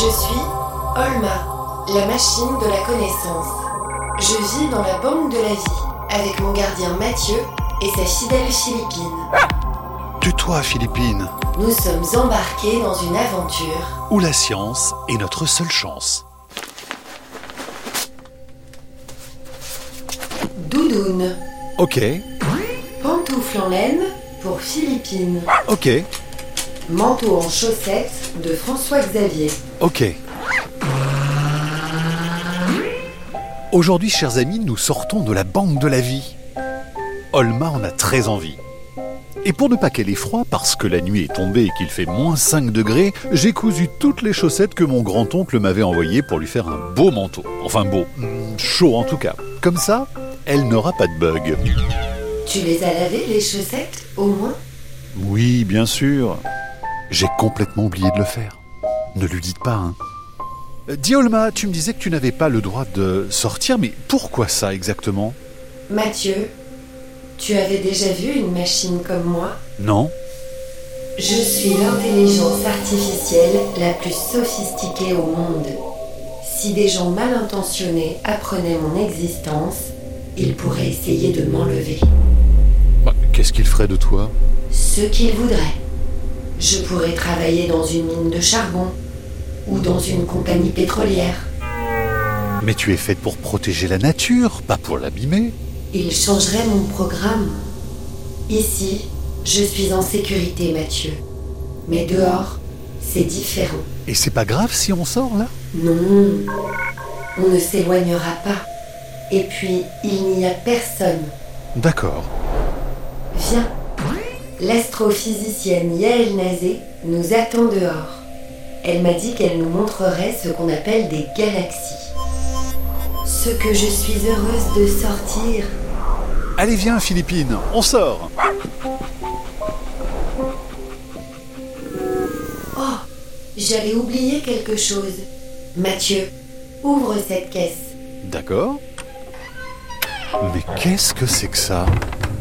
Je suis Olma, la machine de la connaissance. Je vis dans la banque de la vie avec mon gardien Mathieu et sa fidèle Philippine. Tue-toi, Philippine, Nous sommes embarqués dans une aventure. où la science est notre seule chance. Doudoune, Ok, pantoufle en laine pour Philippine, ok, manteau en chaussettes de François Xavier. ok. Aujourd'hui, chers amis, nous sortons de la banque de la vie. Olma en a très envie. Et pour ne pas qu'elle ait froid, parce que la nuit est tombée et qu'il fait moins 5 degrés, j'ai cousu toutes les chaussettes que mon grand-oncle m'avait envoyées pour lui faire un beau manteau. Enfin beau, hmm, chaud en tout cas. Comme ça, elle n'aura pas de bug. Tu les as lavées, les chaussettes, au moins? Oui, bien sûr. J'ai complètement oublié de le faire. Ne lui dites pas, hein. Euh, Dis Olma, tu me disais que tu n'avais pas le droit de sortir, mais pourquoi ça exactement? Mathieu, tu avais déjà vu une machine comme moi? Non Je suis l'intelligence artificielle la plus sophistiquée au monde. Si des gens mal intentionnés apprenaient mon existence, ils pourraient essayer de m'enlever. Bah, Qu'est-ce qu'il ferait de toi? Ce qu'ils voudraient. Je pourrais travailler dans une mine de charbon ou dans une compagnie pétrolière. Mais tu es faite pour protéger la nature, pas pour l'abîmer. Ils changeraient mon programme. Ici, je suis en sécurité, Mathieu. Mais dehors, c'est différent. Et c'est pas grave si on sort là? Non, on ne s'éloignera pas. Et puis, il n'y a personne. D'accord. Viens. L'astrophysicienne Yael Nazé nous attend dehors. Elle m'a dit qu'elle nous montrerait ce qu'on appelle des galaxies. Ce que je suis heureuse de sortir. Allez, viens, Philippine, on sort. Oh, j'avais oublié quelque chose. Mathieu, ouvre cette caisse. D'accord. Mais qu'est-ce que c'est que ça?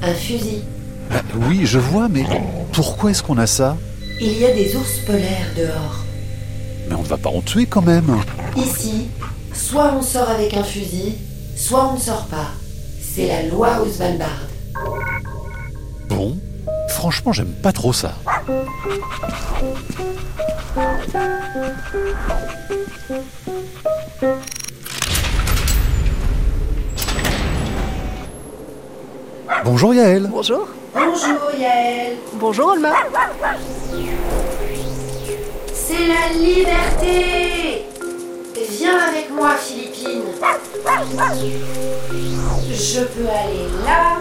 Un fusil. Ah, Oui, je vois, mais pourquoi est-ce qu'on a ça? Il y a des ours polaires dehors. Mais on ne va pas en tuer quand même. Ici, soit on sort avec un fusil, soit on ne sort pas. C'est la loi au Svalbard. Bon, franchement, j'aime pas trop ça. Bonjour Yael. Bonjour. Bonjour Yael. Bonjour Olma. C'est la liberté. Viens avec moi Philippine. Je peux aller là.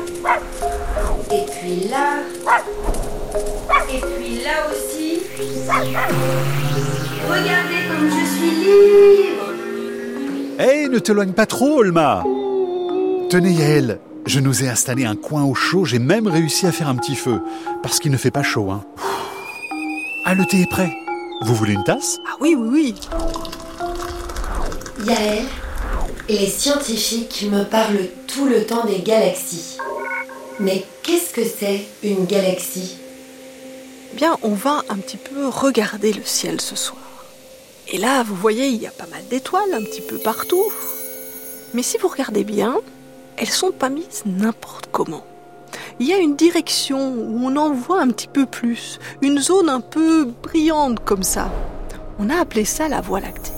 Et puis là. Et puis là aussi. Regardez comme je suis libre. Hey, ne t'éloigne pas trop, Olma. Tenez Yael, je nous ai installé un coin au chaud, j'ai même réussi à faire un petit feu, parce qu'il ne fait pas chaud, hein. Ah, le thé est prêt. Vous voulez une tasse? Ah oui, oui, oui. Yael, les scientifiques me parlent tout le temps des galaxies. Mais qu'est-ce que c'est une galaxie? Eh Bien, on va un petit peu regarder le ciel ce soir. Et là, vous voyez, il y a pas mal d'étoiles un petit peu partout. Mais si vous regardez bien, elles sont pas mises n'importe comment. Il y a une direction où on en voit un petit peu plus, une zone un peu brillante comme ça. On a appelé ça la Voie lactée.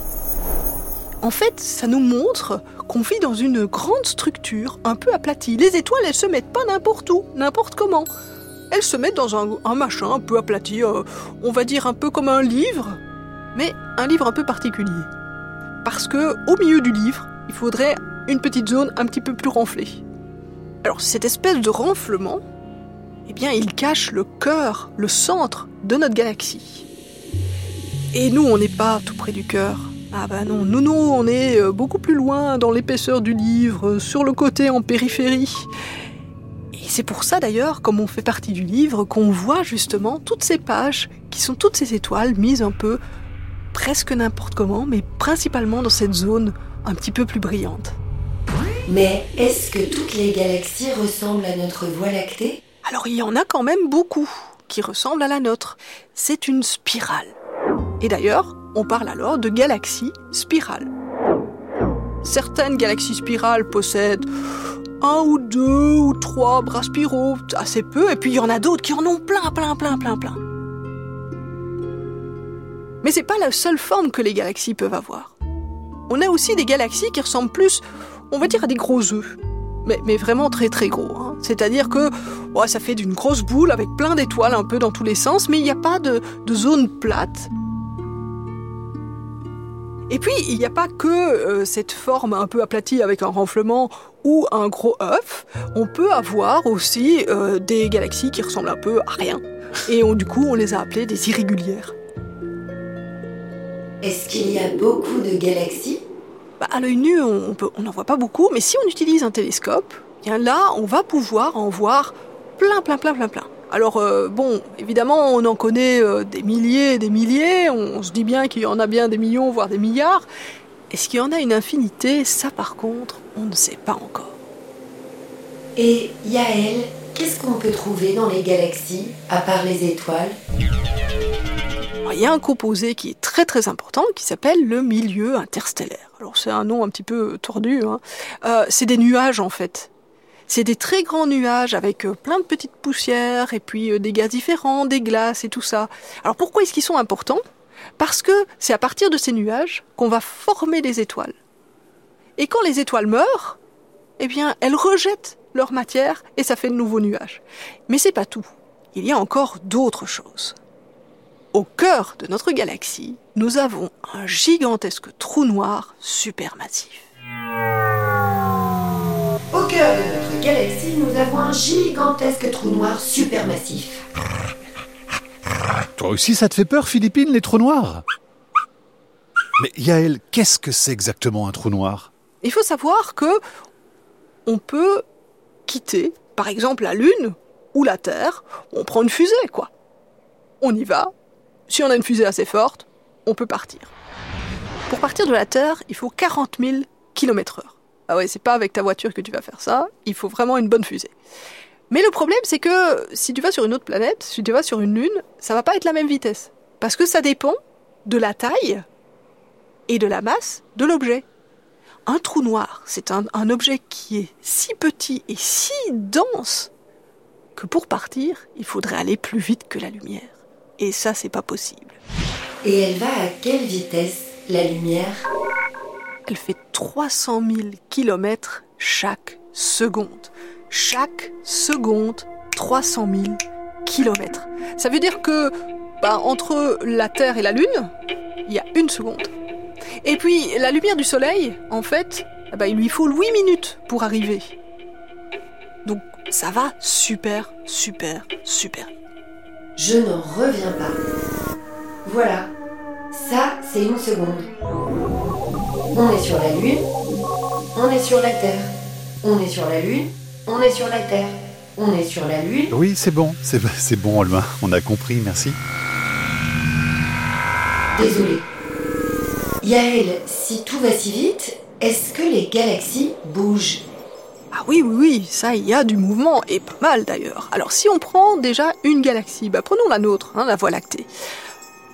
En fait, ça nous montre qu'on vit dans une grande structure un peu aplatie. Les étoiles, elles se mettent pas n'importe où, n'importe comment. Elles se mettent dans un, un machin un peu aplati, euh, on va dire un peu comme un livre, mais un livre un peu particulier. Parce que au milieu du livre, il faudrait une petite zone un petit peu plus renflée. Alors cette espèce de renflement, eh bien, il cache le cœur, le centre de notre galaxie. Et nous, on n'est pas tout près du cœur. Ah bah non, nous, nous, on est euh, beaucoup plus loin dans l'épaisseur du livre, euh, sur le côté en périphérie. Et c'est pour ça d'ailleurs, comme on fait partie du livre, qu'on voit justement toutes ces pages, qui sont toutes ces étoiles mises un peu, presque n'importe comment, mais principalement dans cette zone un petit peu plus brillante. Mais est-ce que toutes les galaxies ressemblent à notre Voie lactée? Alors il y en a quand même beaucoup qui ressemblent à la nôtre. C'est une spirale. Et d'ailleurs, on parle alors de galaxies spirales. Certaines galaxies spirales possèdent un ou deux ou trois bras spiraux, assez peu, et puis il y en a d'autres qui en ont plein, plein, plein, plein, plein. Mais c'est pas la seule forme que les galaxies peuvent avoir. On a aussi des galaxies qui ressemblent plus, on va dire, à des gros œufs. Mais, vraiment très très gros. Hein. C'est-à-dire que ça fait d'une grosse boule avec plein d'étoiles un peu dans tous les sens, mais il n'y a pas de, zone plate. Et puis, il n'y a pas que euh, cette forme un peu aplatie avec un renflement ou un gros œuf. On peut avoir aussi euh, des galaxies qui ressemblent un peu à rien. Et du coup, on les a appelées des irrégulières. Est-ce qu'il y a beaucoup de galaxies bah, À l'œil nu, on n'en voit pas beaucoup, mais si on utilise un télescope, bien là, on va pouvoir en voir plein, plein, plein, plein, plein. Alors euh, bon, évidemment, on en connaît euh, des milliers et des milliers, on, se dit bien qu'il y en a bien des millions, voire des milliards. Est-ce qu'il y en a une infinité? Ça par contre, on ne sait pas encore. Et Yael, qu'est-ce qu'on peut trouver dans les galaxies, à part les étoiles? Il y a un composé qui est très très important qui s'appelle le milieu interstellaire. Alors c'est un nom un petit peu tordu. Hein. Euh, c'est des nuages en fait. C'est des très grands nuages avec euh, plein de petites poussières et puis euh, des gaz différents, des glaces et tout ça. Alors pourquoi est-ce qu'ils sont importants? Parce que c'est à partir de ces nuages qu'on va former les étoiles. Et quand les étoiles meurent, eh bien elles rejettent leur matière et ça fait de nouveaux nuages. Mais c'est pas tout. Il y a encore d'autres choses. Au cœur de notre galaxie, nous avons un gigantesque trou noir supermassif. Au cœur de notre galaxie, nous avons un gigantesque trou noir supermassif. Toi aussi, ça te fait peur, Philippine, les trous noirs? Mais Yael, qu'est-ce que c'est exactement un trou noir? Il faut savoir que on peut quitter, par exemple, la Lune ou la Terre. On prend une fusée, quoi. On y va, si on a une fusée assez forte, on peut partir. Pour partir de la Terre, il faut 40 000 km/h. Ah ouais, c'est pas avec ta voiture que tu vas faire ça, il faut vraiment une bonne fusée. Mais le problème, c'est que si tu vas sur une autre planète, si tu vas sur une lune, ça va pas être la même vitesse. Parce que ça dépend de la taille et de la masse de l'objet. Un trou noir, c'est un, un, objet qui est si petit et si dense que pour partir, il faudrait aller plus vite que la lumière. Et ça, c'est pas possible. Et elle va à quelle vitesse, la lumière? Elle fait 300 000 km chaque seconde. Chaque seconde, 300 000 km. Ça veut dire que bah, entre la Terre et la Lune, il y a une seconde. Et puis la lumière du Soleil, en fait, bah, il lui faut 8 minutes pour arriver. Donc ça va super, super, super je n'en reviens pas. Voilà, ça c'est une seconde. On est sur la Lune, on est sur la Terre. On est sur la Lune, on est sur la Terre. On est sur la Lune. Oui, c'est bon, c'est bon, Olma, on a compris, merci. Désolé. Yael, si tout va si vite, est-ce que les galaxies bougent? Ah oui, oui, oui, ça, il y a du mouvement, et pas mal d'ailleurs. Alors si on prend déjà une galaxie, bah, prenons la nôtre, hein, la Voie lactée.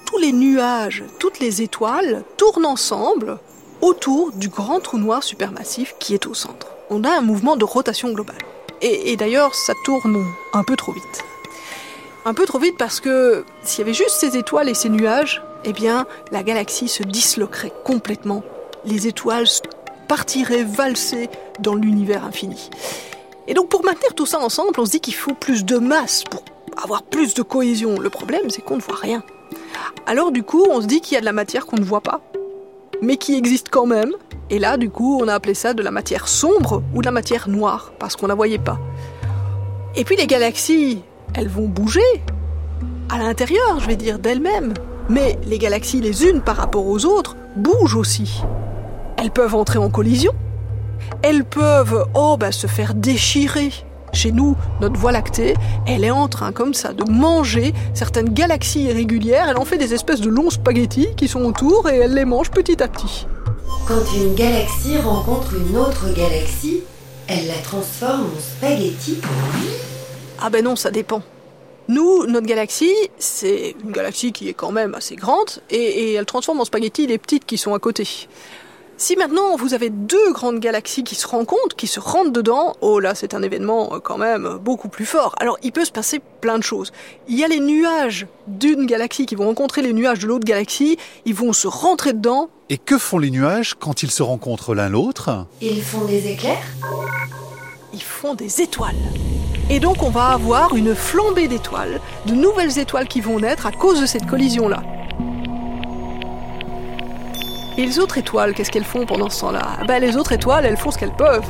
Tous les nuages, toutes les étoiles tournent ensemble autour du grand trou noir supermassif qui est au centre. On a un mouvement de rotation globale. Et, et d'ailleurs, ça tourne un peu trop vite. Un peu trop vite parce que s'il y avait juste ces étoiles et ces nuages, eh bien, la galaxie se disloquerait complètement. Les étoiles partirait valser dans l'univers infini. Et donc pour maintenir tout ça ensemble, on se dit qu'il faut plus de masse pour avoir plus de cohésion. Le problème, c'est qu'on ne voit rien. Alors du coup, on se dit qu'il y a de la matière qu'on ne voit pas, mais qui existe quand même. Et là, du coup, on a appelé ça de la matière sombre ou de la matière noire, parce qu'on ne la voyait pas. Et puis les galaxies, elles vont bouger à l'intérieur, je vais dire, d'elles-mêmes. Mais les galaxies, les unes par rapport aux autres, bougent aussi. Elles peuvent entrer en collision. Elles peuvent, oh, bah, se faire déchirer. Chez nous, notre Voie lactée, elle est en train comme ça de manger certaines galaxies irrégulières. Elle en fait des espèces de longs spaghettis qui sont autour et elle les mange petit à petit. Quand une galaxie rencontre une autre galaxie, elle la transforme en spaghetti Ah ben non, ça dépend. Nous, notre galaxie, c'est une galaxie qui est quand même assez grande et, et elle transforme en spaghetti les petites qui sont à côté. Si maintenant vous avez deux grandes galaxies qui se rencontrent, qui se rentrent dedans, oh là c'est un événement euh, quand même beaucoup plus fort. Alors il peut se passer plein de choses. Il y a les nuages d'une galaxie qui vont rencontrer les nuages de l'autre galaxie, ils vont se rentrer dedans. Et que font les nuages quand ils se rencontrent l'un l'autre? Ils font des éclairs Ils font des étoiles. Et donc on va avoir une flambée d'étoiles, de nouvelles étoiles qui vont naître à cause de cette collision-là. Et les autres étoiles, qu'est-ce qu'elles font pendant ce temps-là? Ben, Les autres étoiles, elles font ce qu'elles peuvent.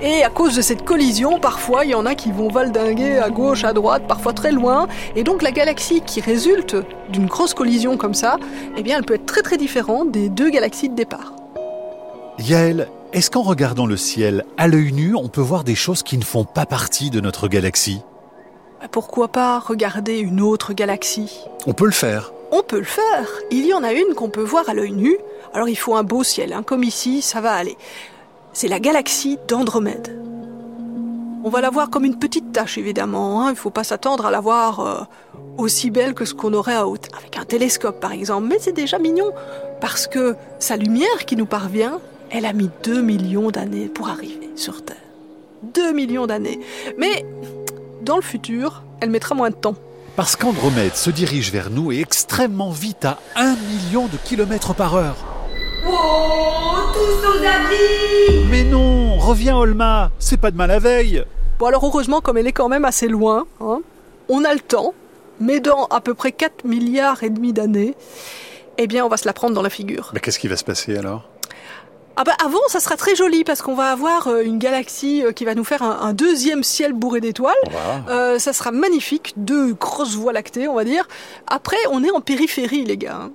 Et à cause de cette collision, parfois, il y en a qui vont valdinguer à gauche, à droite, parfois très loin. Et donc la galaxie qui résulte d'une grosse collision comme ça, eh bien, elle peut être très très différente des deux galaxies de départ. Yael, est-ce qu'en regardant le ciel à l'œil nu, on peut voir des choses qui ne font pas partie de notre galaxie? Pourquoi pas regarder une autre galaxie? On peut le faire. On peut le faire. Il y en a une qu'on peut voir à l'œil nu. Alors il faut un beau ciel, hein. comme ici, ça va aller. C'est la galaxie d'Andromède. On va la voir comme une petite tache, évidemment. hein. Il ne faut pas s'attendre à la voir euh, aussi belle que ce qu'on aurait à haute, avec un télescope par exemple. Mais c'est déjà mignon, parce que sa lumière qui nous parvient, elle a mis 2 millions d'années pour arriver sur Terre. 2 millions d'années. Mais dans le futur, elle mettra moins de temps. Parce qu'Andromède se dirige vers nous et extrêmement vite à 1 million de kilomètres par heure. Oh, tous aux abris Mais non, reviens Olma, c'est pas de mal à veille. Bon alors heureusement comme elle est quand même assez loin, hein, on a le temps, mais dans à peu près 4 milliards et demi d'années, eh bien on va se la prendre dans la figure. Mais qu'est-ce qui va se passer alors? Ah bah avant ça sera très joli parce qu'on va avoir euh, une galaxie euh, qui va nous faire un, un deuxième ciel bourré d'étoiles. Euh, ça sera magnifique, deux grosses voies lactées on va dire. Après on est en périphérie les gars. hein.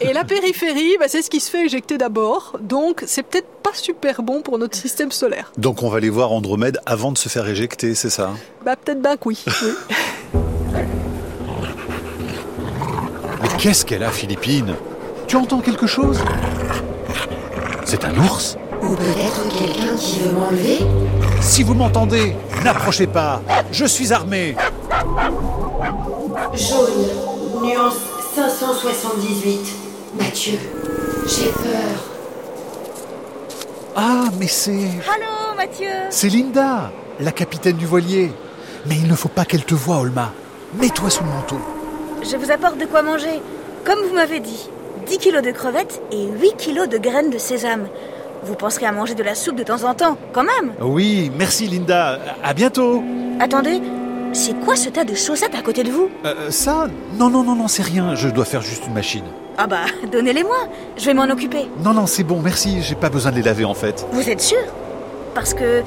Et la périphérie, bah, c'est ce qui se fait éjecter d'abord, donc c'est peut-être pas super bon pour notre système solaire. Donc on va aller voir Andromède avant de se faire éjecter, c'est ça Bah peut-être bien que oui. oui. Mais qu'est-ce qu'elle a, Philippine? Tu entends quelque chose? C'est un ours Ou peut-être quelqu'un qui veut m'enlever Si vous m'entendez, n'approchez pas. Je suis armé. Jaune, nuance 578. Mathieu, j'ai peur. Ah, mais c'est... Allô, Mathieu C'est Linda, la capitaine du voilier. Mais il ne faut pas qu'elle te voie, Olma. Mets-toi sous le manteau. Je vous apporte de quoi manger. Comme vous m'avez dit, 10 kilos de crevettes et 8 kilos de graines de sésame. Vous penserez à manger de la soupe de temps en temps, quand même. Oui, merci Linda. À bientôt. Attendez, c'est quoi ce tas de chaussettes à côté de vous? Euh, ça Non, non, non, non, c'est rien. Je dois faire juste une machine. Ah bah, donnez-les-moi, je vais m'en occuper. Non, non, c'est bon, merci. J'ai pas besoin de les laver en fait. Vous êtes sûr? Parce que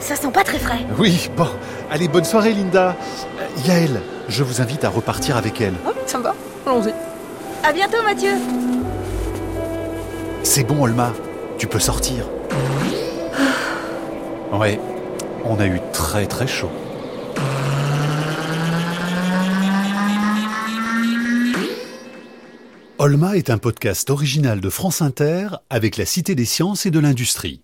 ça sent pas très frais. Oui, bon. Allez, bonne soirée, Linda. Euh, Yael, je vous invite à repartir avec elle. Oui, ça me va, allons-y. À bientôt, Mathieu C'est bon, Olma. Tu peux sortir. Ouais, on a eu très très chaud. Olma est un podcast original de France Inter avec la Cité des sciences et de l'industrie.